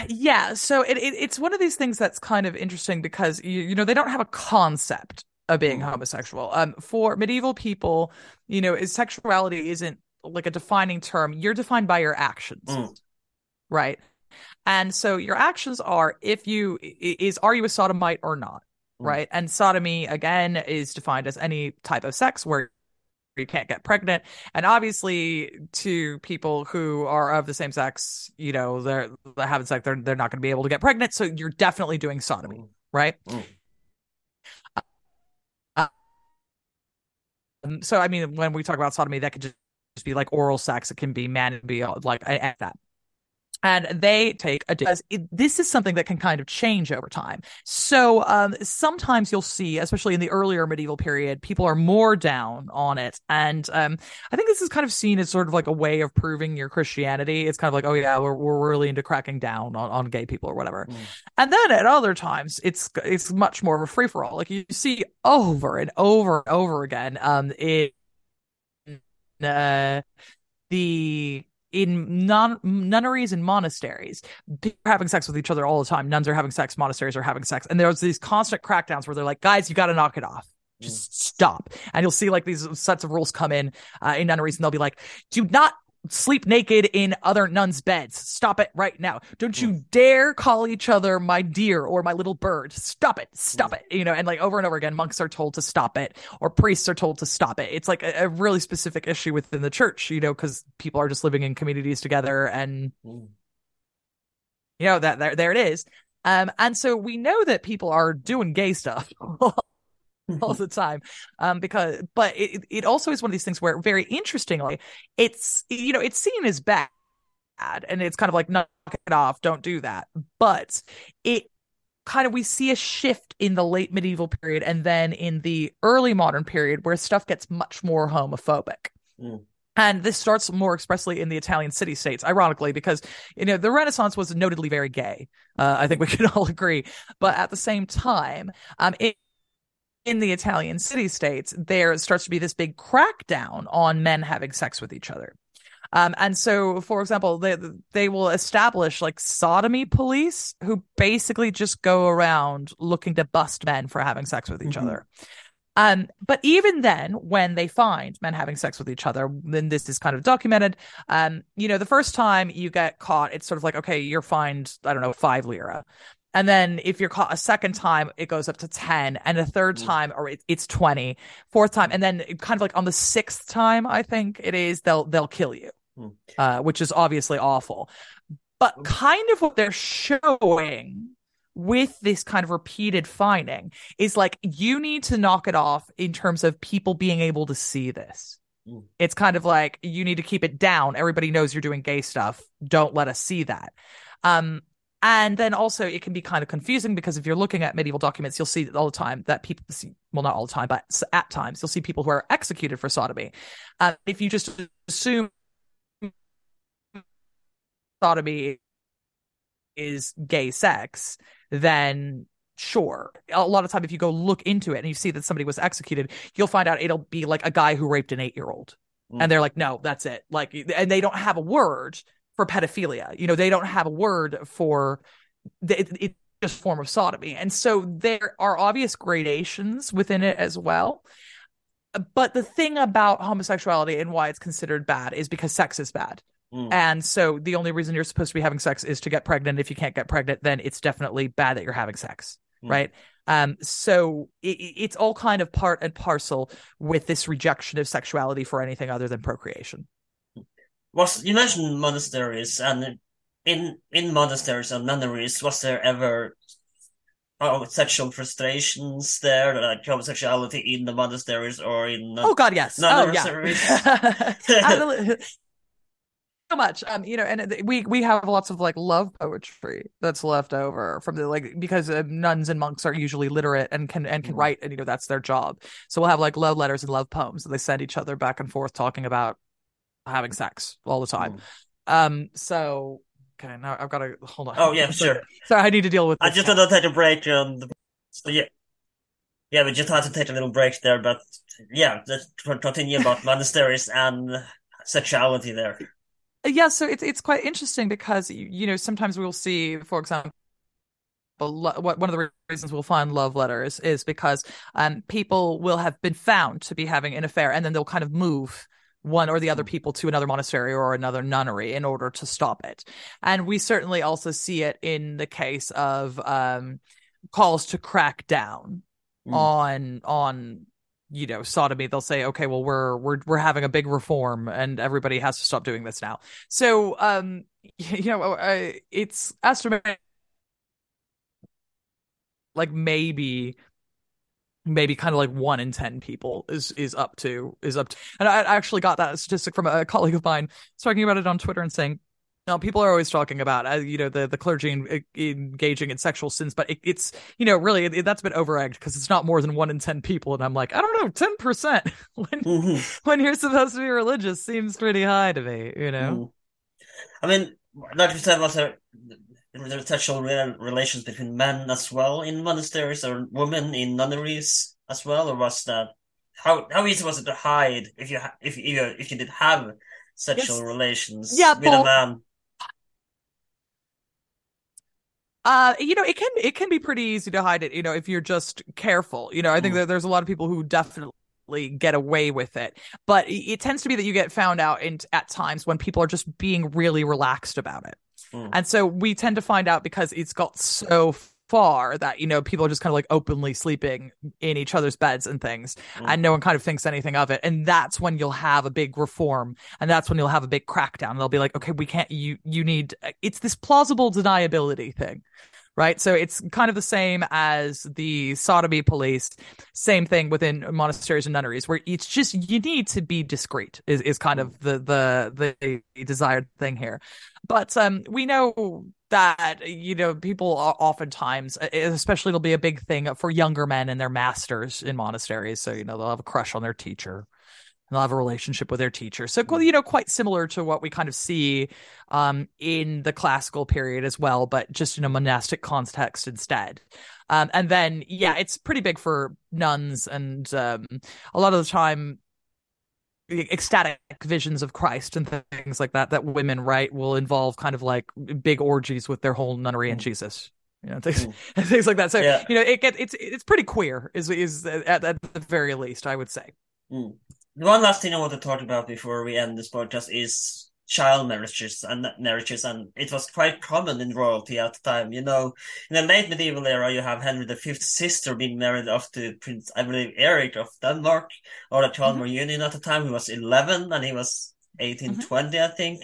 Yeah, so it, it it's one of these things that's kind of interesting because you you know they don't have a concept of being Mm. homosexual. Um, for medieval people, you know, is sexuality isn't like a defining term. You're defined by your actions, Mm. right? And so your actions are if you is are you a sodomite or not, Mm. right? And sodomy again is defined as any type of sex where you can't get pregnant. And obviously to people who are of the same sex you know they're, they're having sex they're, they're not going to be able to get pregnant. So you're definitely doing sodomy Mm. right? Mm. um, so i mean when we talk about sodomy that could just, be like oral sex. It can be man and be like a- a- that and they take a this is something that can kind of change over time. So um, sometimes you'll see, especially in the earlier medieval period, people are more down on it, and um, I think this is kind of seen as sort of like a way of proving your Christianity. It's kind of like, oh yeah, we're we're really into cracking down on, on gay people or whatever. Mm. And then at other times, it's it's much more of a free for all. Like you see over and over and over again, um, in uh, the in non nunneries and monasteries, people are having sex with each other all the time. Nuns are having sex, monasteries are having sex, and there's these constant crackdowns where they're like, "Guys, you got to knock it off." Just stop. And you'll see like these sets of rules come in uh, in nunneries, and they'll be like, "Do not sleep naked in other nuns' beds. Stop it right now. Don't you dare call each other my dear or my little bird. Stop it. Stop it. You know, and like over and over again, monks are told to stop it or priests are told to stop it. It's like a, a really specific issue within the church, you know, because people are just living in communities together and Mm. you know that there there it is. Um, and so we know that people are doing gay stuff [laughs] [laughs] all the time um because but it it also is one of these things where very interestingly it's you know it's seen as bad and it's kind of like knock it off don't do that but it kind of we see a shift in the late medieval period and then in the early modern period where stuff gets much more homophobic Mm. and this starts more expressly in the Italian city states, ironically, because you know the Renaissance was notedly very gay. Uh, I think we can [laughs] all agree. But at the same time, um, it, in the Italian city states, there starts to be this big crackdown on men having sex with each other. Um, and so, for example, they they will establish like sodomy police who basically just go around looking to bust men for having sex with each Mhm. other. Um, but even then, when they find men having sex with each other, then this is kind of documented. Um, you know, the first time you get caught, it's sort of like, okay, you're fined, I don't know, five lira. And then if you're caught a second time, it goes up to 10. And a third Mm. time, or it, it's 20. Fourth time. And then kind of like on the sixth time, I think it is, they'll, they'll kill you, Mm. uh, which is obviously awful. But Mm. kind of what they're showing with this kind of repeated finding is like you need to knock it off in terms of people being able to see this. Mm. It's kind of like you need to keep it down. Everybody knows you're doing gay stuff. Don't let us see that. Um, and then also it can be kind of confusing because if you're looking at medieval documents, you'll see all the time that people see, well, not all the time, but at times you'll see people who are executed for sodomy. Uh, if you just assume sodomy is gay sex, then sure. A lot of time, if you go look into it and you see that somebody was executed, you'll find out it'll be like a guy who raped an eight year old. Mm. And they're like, no, that's it. Like, and they don't have a word for pedophilia. You know, they don't have a word for it, it's just form of sodomy. And so there are obvious gradations within it as well. But the thing about homosexuality and why it's considered bad is because sex is bad. Mm. And so the only reason you're supposed to be having sex is to get pregnant. If you can't get pregnant, then it's definitely bad that you're having sex. Mm. Right. Um, so it, it's all kind of part and parcel with this rejection of sexuality for anything other than procreation. Was you mentioned monasteries and in in monasteries and nunneries, was there ever oh, sexual frustrations there, like homosexuality in the monasteries or in? Oh God, yes. Oh yeah. [laughs] [laughs] Absolutely. much. Um, you know, and we we have lots of like love poetry that's left over from the like because uh, nuns and monks are usually literate and can and can mm. write, and you know that's their job. So we'll have like love letters and love poems that they send each other back and forth talking about having sex all the time. Mm. Um, so okay, now I've got to hold on. Oh yeah, sure. [laughs] Sorry, I need to deal with. I just want to take a break. Um, so yeah, yeah, we just had to take a little break there, but yeah, let's continue about [laughs] monasteries and sexuality there. Yeah, so it's it's quite interesting because you know sometimes we'll see, for example, one of the reasons we'll find love letters is because um, people will have been found to be having an affair, and then they'll kind of move one or the other hmm. people to another monastery or another nunnery in order to stop it. And we certainly also see it in the case of um, calls to crack down mm. on on you know sodomy they'll say okay well we're we're we're having a big reform and everybody has to stop doing this now so um [laughs] you know uh, it's estimated like maybe maybe kind of like one in ten people is is up to is up to and i actually got that statistic from a colleague of mine talking about it on twitter and saying now, people are always talking about, uh, you know, the, the clergy in, engaging in sexual sins, but it, it's, you know, really it, that's been over-egged because it's not more than one in 10 people. And I'm like, I don't know, 10% [laughs] when, mm-hmm. when you're supposed to be religious seems pretty high to me, you know? Mm. I mean, like you said, was sexual relations between men as well in monasteries or women in nunneries as well? Or was that, how, how easy was it to hide if you, if you, if you did have sexual yes. relations yeah, with a man? Uh, you know, it can it can be pretty easy to hide it. You know, if you're just careful. You know, I think mm. that there's a lot of people who definitely get away with it, but it tends to be that you get found out in at times when people are just being really relaxed about it. Mm. And so we tend to find out because it's got so far that you know people are just kind of like openly sleeping in each other's beds and things mm. and no one kind of thinks anything of it and that's when you'll have a big reform and that's when you'll have a big crackdown they'll be like okay we can't you you need it's this plausible deniability thing right? So it's kind of the same as the sodomy police. Same thing within monasteries and nunneries, where it's just you need to be discreet is, is kind of the the the desired thing here. But um, we know that you know people are oftentimes especially it'll be a big thing for younger men and their masters in monasteries so you know they'll have a crush on their teacher and they'll have a relationship with their teacher so you know quite similar to what we kind of see um, in the classical period as well but just in a monastic context instead um, and then yeah it's pretty big for nuns and um, a lot of the time ecstatic visions of Christ and things like that that women write will involve kind of like big orgies with their whole nunnery and mm. Jesus. You know, things, mm. [laughs] things like that. So yeah. you know, it get it's it's pretty queer, is is at, at the very least, I would say. Mm. One last thing I want to talk about before we end this podcast is child marriages and marriages, and it was quite common in royalty at the time. You know, in the late medieval era, you have Henry V's sister being married off to Prince, I believe, Eric of Denmark, or the Kalmar mm-hmm. Union at the time. He was 11 and he was 18, mm-hmm. 20, I think,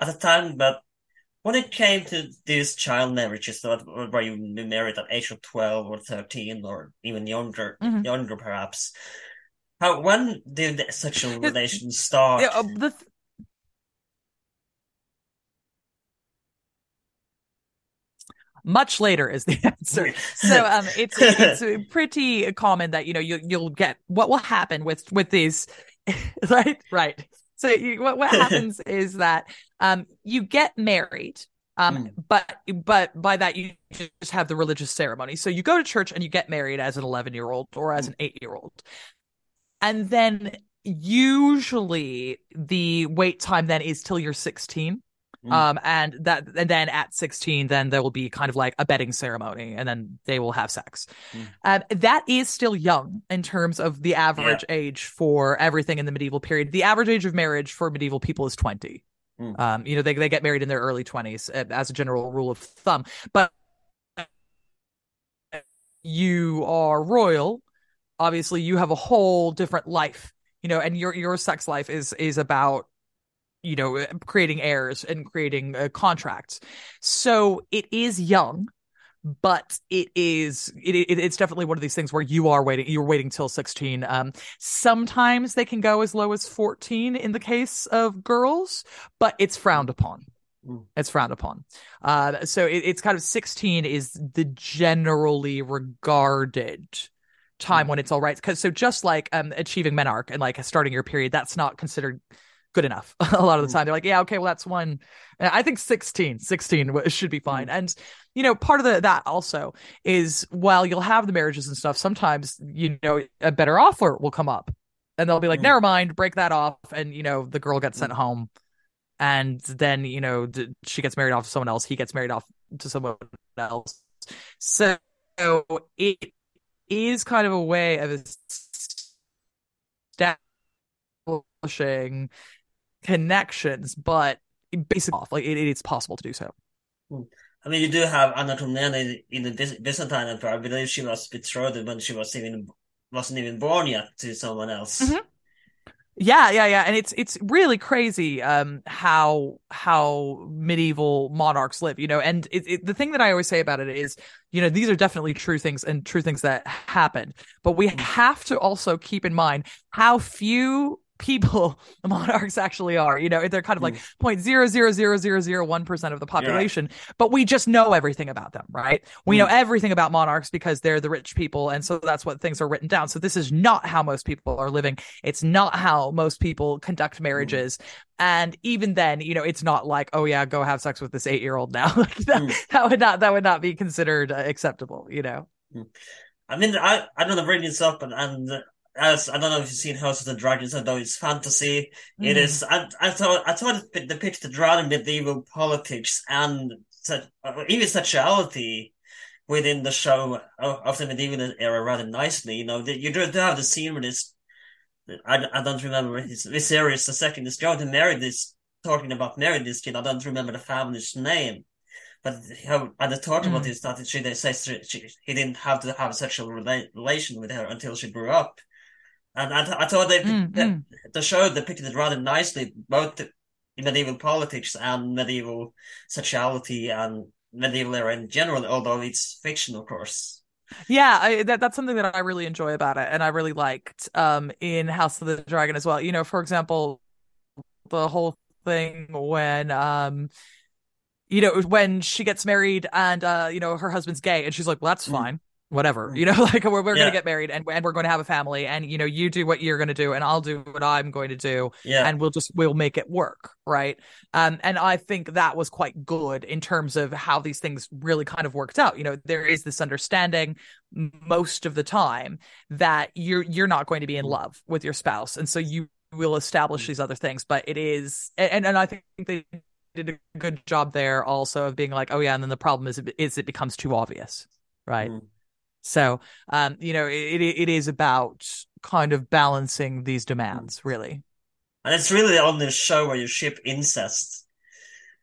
at the time. But when it came to these child marriages, so where you married at age of 12 or 13 or even younger, mm-hmm. younger perhaps, how when did the sexual relations start? Yeah, uh, the much later is the [laughs] answer. So um, [laughs] it's it's pretty common that you know you you'll get what will happen with with these, [laughs] right? Right. So you, what what happens is that um you get married. Um, mm. but but by that you just have the religious ceremony. So you go to church and you get married as an 11 year old or as an eight year old, and then usually the wait time then is till you're 16 Mm. Um, and that, and then at 16, then there will be kind of like a betting ceremony and then they will have sex. Mm. Um, that is still young in terms of the average yeah. age for everything in the medieval period. The average age of marriage for medieval people is 20. Mm. Um, you know, they, they get married in their early 20s uh, as a general rule of thumb, but you are royal. Obviously, you have a whole different life, you know, and your, your sex life is, is about you know uh, creating heirs and creating uh, contracts. So it is young but it is it, it, it's definitely one of these things where you are waiting you're waiting till 16 um sometimes they can go as low as 14 in the case of girls but it's frowned upon. Mm. it's frowned upon. Uh so it, it's kind of 16 is the generally regarded time mm. when it's all right because so just like um achieving menarche and like starting your period that's not considered good enough [laughs] a lot of the mm. time they're like yeah okay well that's one i think 16 16 should be fine and you know, part of the, that also is while you'll have the marriages and stuff, sometimes, you know, a better offer will come up and they'll be like, mm. never mind, break that off. And, you know, the girl gets sent mm. home and then, you know, she gets married off to someone else. He gets married off to someone else. So it is kind of a way of establishing connections, but basically, like it, it's possible to do so. Mm. I mean, you do have Anna Komnene in the Byzantine Empire. I believe she was betrothed when she was even wasn't even born yet to someone else. Mm-hmm. Yeah, yeah, yeah, and it's it's really crazy um, how how medieval monarchs live, you know. And it, it, the thing that I always say about it is, you know, these are definitely true things and true things that happened, but we mm. have to also keep in mind how few people the [laughs] monarchs actually are. You know, they're kind of like hmm. point zero zero zero zero zero one percent of the population, yeah. but we just know everything about them, right? We mm. know everything about monarchs because they're the rich people, and so that's what things are written down. So this is not how most people are living. It's not how most people conduct hmm. marriages. Mm. And even then, you know, it's not like, oh yeah, go have sex with this eight year old now. [laughs] like that, mm. that would not that would not be considered uh, acceptable. You know. Hmm. I mean, I I don't know bring this up, and, and as I don't know if you've seen House of the Dragons, although it's fantasy, mm. it is. I, I thought I thought it depicted rather medieval politics and uh, even sexuality within the show of, the medieval era rather nicely. You know, you do have the scene where this. I, I don't remember his Viserys the second is going to marry this talking about marrying this kid. I don't remember the family's name. But how at the thought mm. about this that she they say she, he didn't have to have a sexual rela- relation with her until she grew up. And I, I thought they, mm, the, mm. the show depicted it rather nicely, both the medieval politics and medieval sexuality and medieval era in general, although it's fiction, of course. Yeah, I, that that's something that I really enjoy about it, and I really liked um in House of the Dragon as well. You know, for example, the whole thing when um you know when she gets married and uh you know her husband's gay and she's like well that's mm. Whatever you know [laughs] like we're, we're yeah. gonna get married and, and we're going to have a family and you know you do what you're going to do and i'll do what i'm going to do yeah. and we'll just we'll make it work right um and i think that was quite good in terms of how these things really kind of worked out you know there is this understanding most of the time that you're you're not going to be in love with your spouse and so you will establish these other things but it is and and i think they did a good job there also of being like oh yeah and then the problem is is it becomes too obvious right mm. So, um, you know, it it is about kind of balancing these demands, really. And it's really on this show where you ship incest.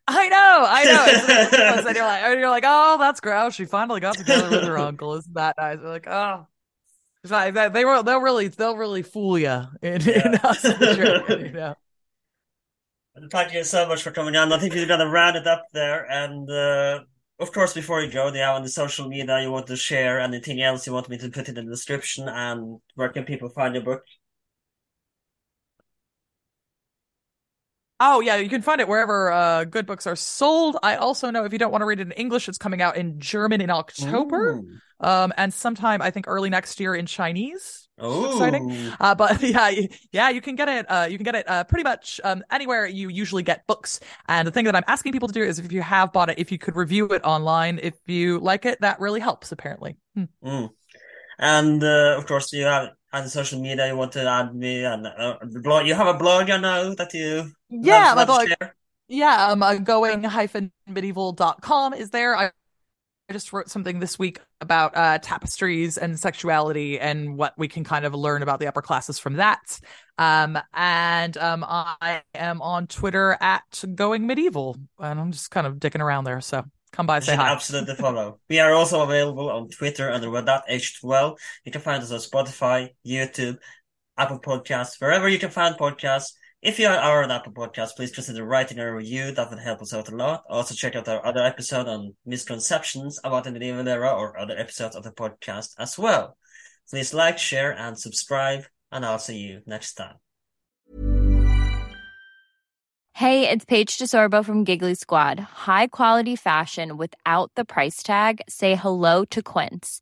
I know, I know. and [laughs] you're like, you're like, oh, that's gross. She finally got together with her uncle. Isn't that nice? You're like, oh, Like they will. They'll really, they'll really fool you in, [laughs] yeah. in you know. [laughs] Thank you so much for coming on. I think we're gonna round it up there, and uh, of course, before you go, do on the social media you want to share? Anything else you want me to put in the description? And where can people find your book? Oh yeah, you can find it wherever uh, good books are sold. I also know if you don't want to read it in English, it's coming out in German in October, um, and sometime I think early next year in Chinese. Oh, exciting! Uh, but [laughs] yeah, yeah, you can get it. Uh, you can get it uh, pretty much um, anywhere you usually get books. And the thing that I'm asking people to do is, if you have bought it, if you could review it online, if you like it, that really helps. Apparently. Hmm. Mm. And uh, of course, you have on social media you want to add me and uh, blog. You have a blog, you know that you yeah, my blog. Yeah, um, uh, going-medieval.com is there. I I just wrote something this week about uh, tapestries and sexuality and what we can kind of learn about the upper classes from that. Um, and um, I am on Twitter at Going Medieval, and I'm just kind of dicking around there. So come by, say hi. Absolutely follow. we are also available on Twitter under H12. You can find us on Spotify, YouTube, Apple Podcasts, wherever you can find podcasts. If you are an Apple Podcast, please consider writing a review. That would help us out a lot. Also, check out our other episode on misconceptions about the medieval era or other episodes of the podcast as well. Please like, share, and subscribe, and I'll see you next time. Hey, it's Paige DeSorbo from Giggly Squad. High quality fashion without the price tag. Say hello to Quince.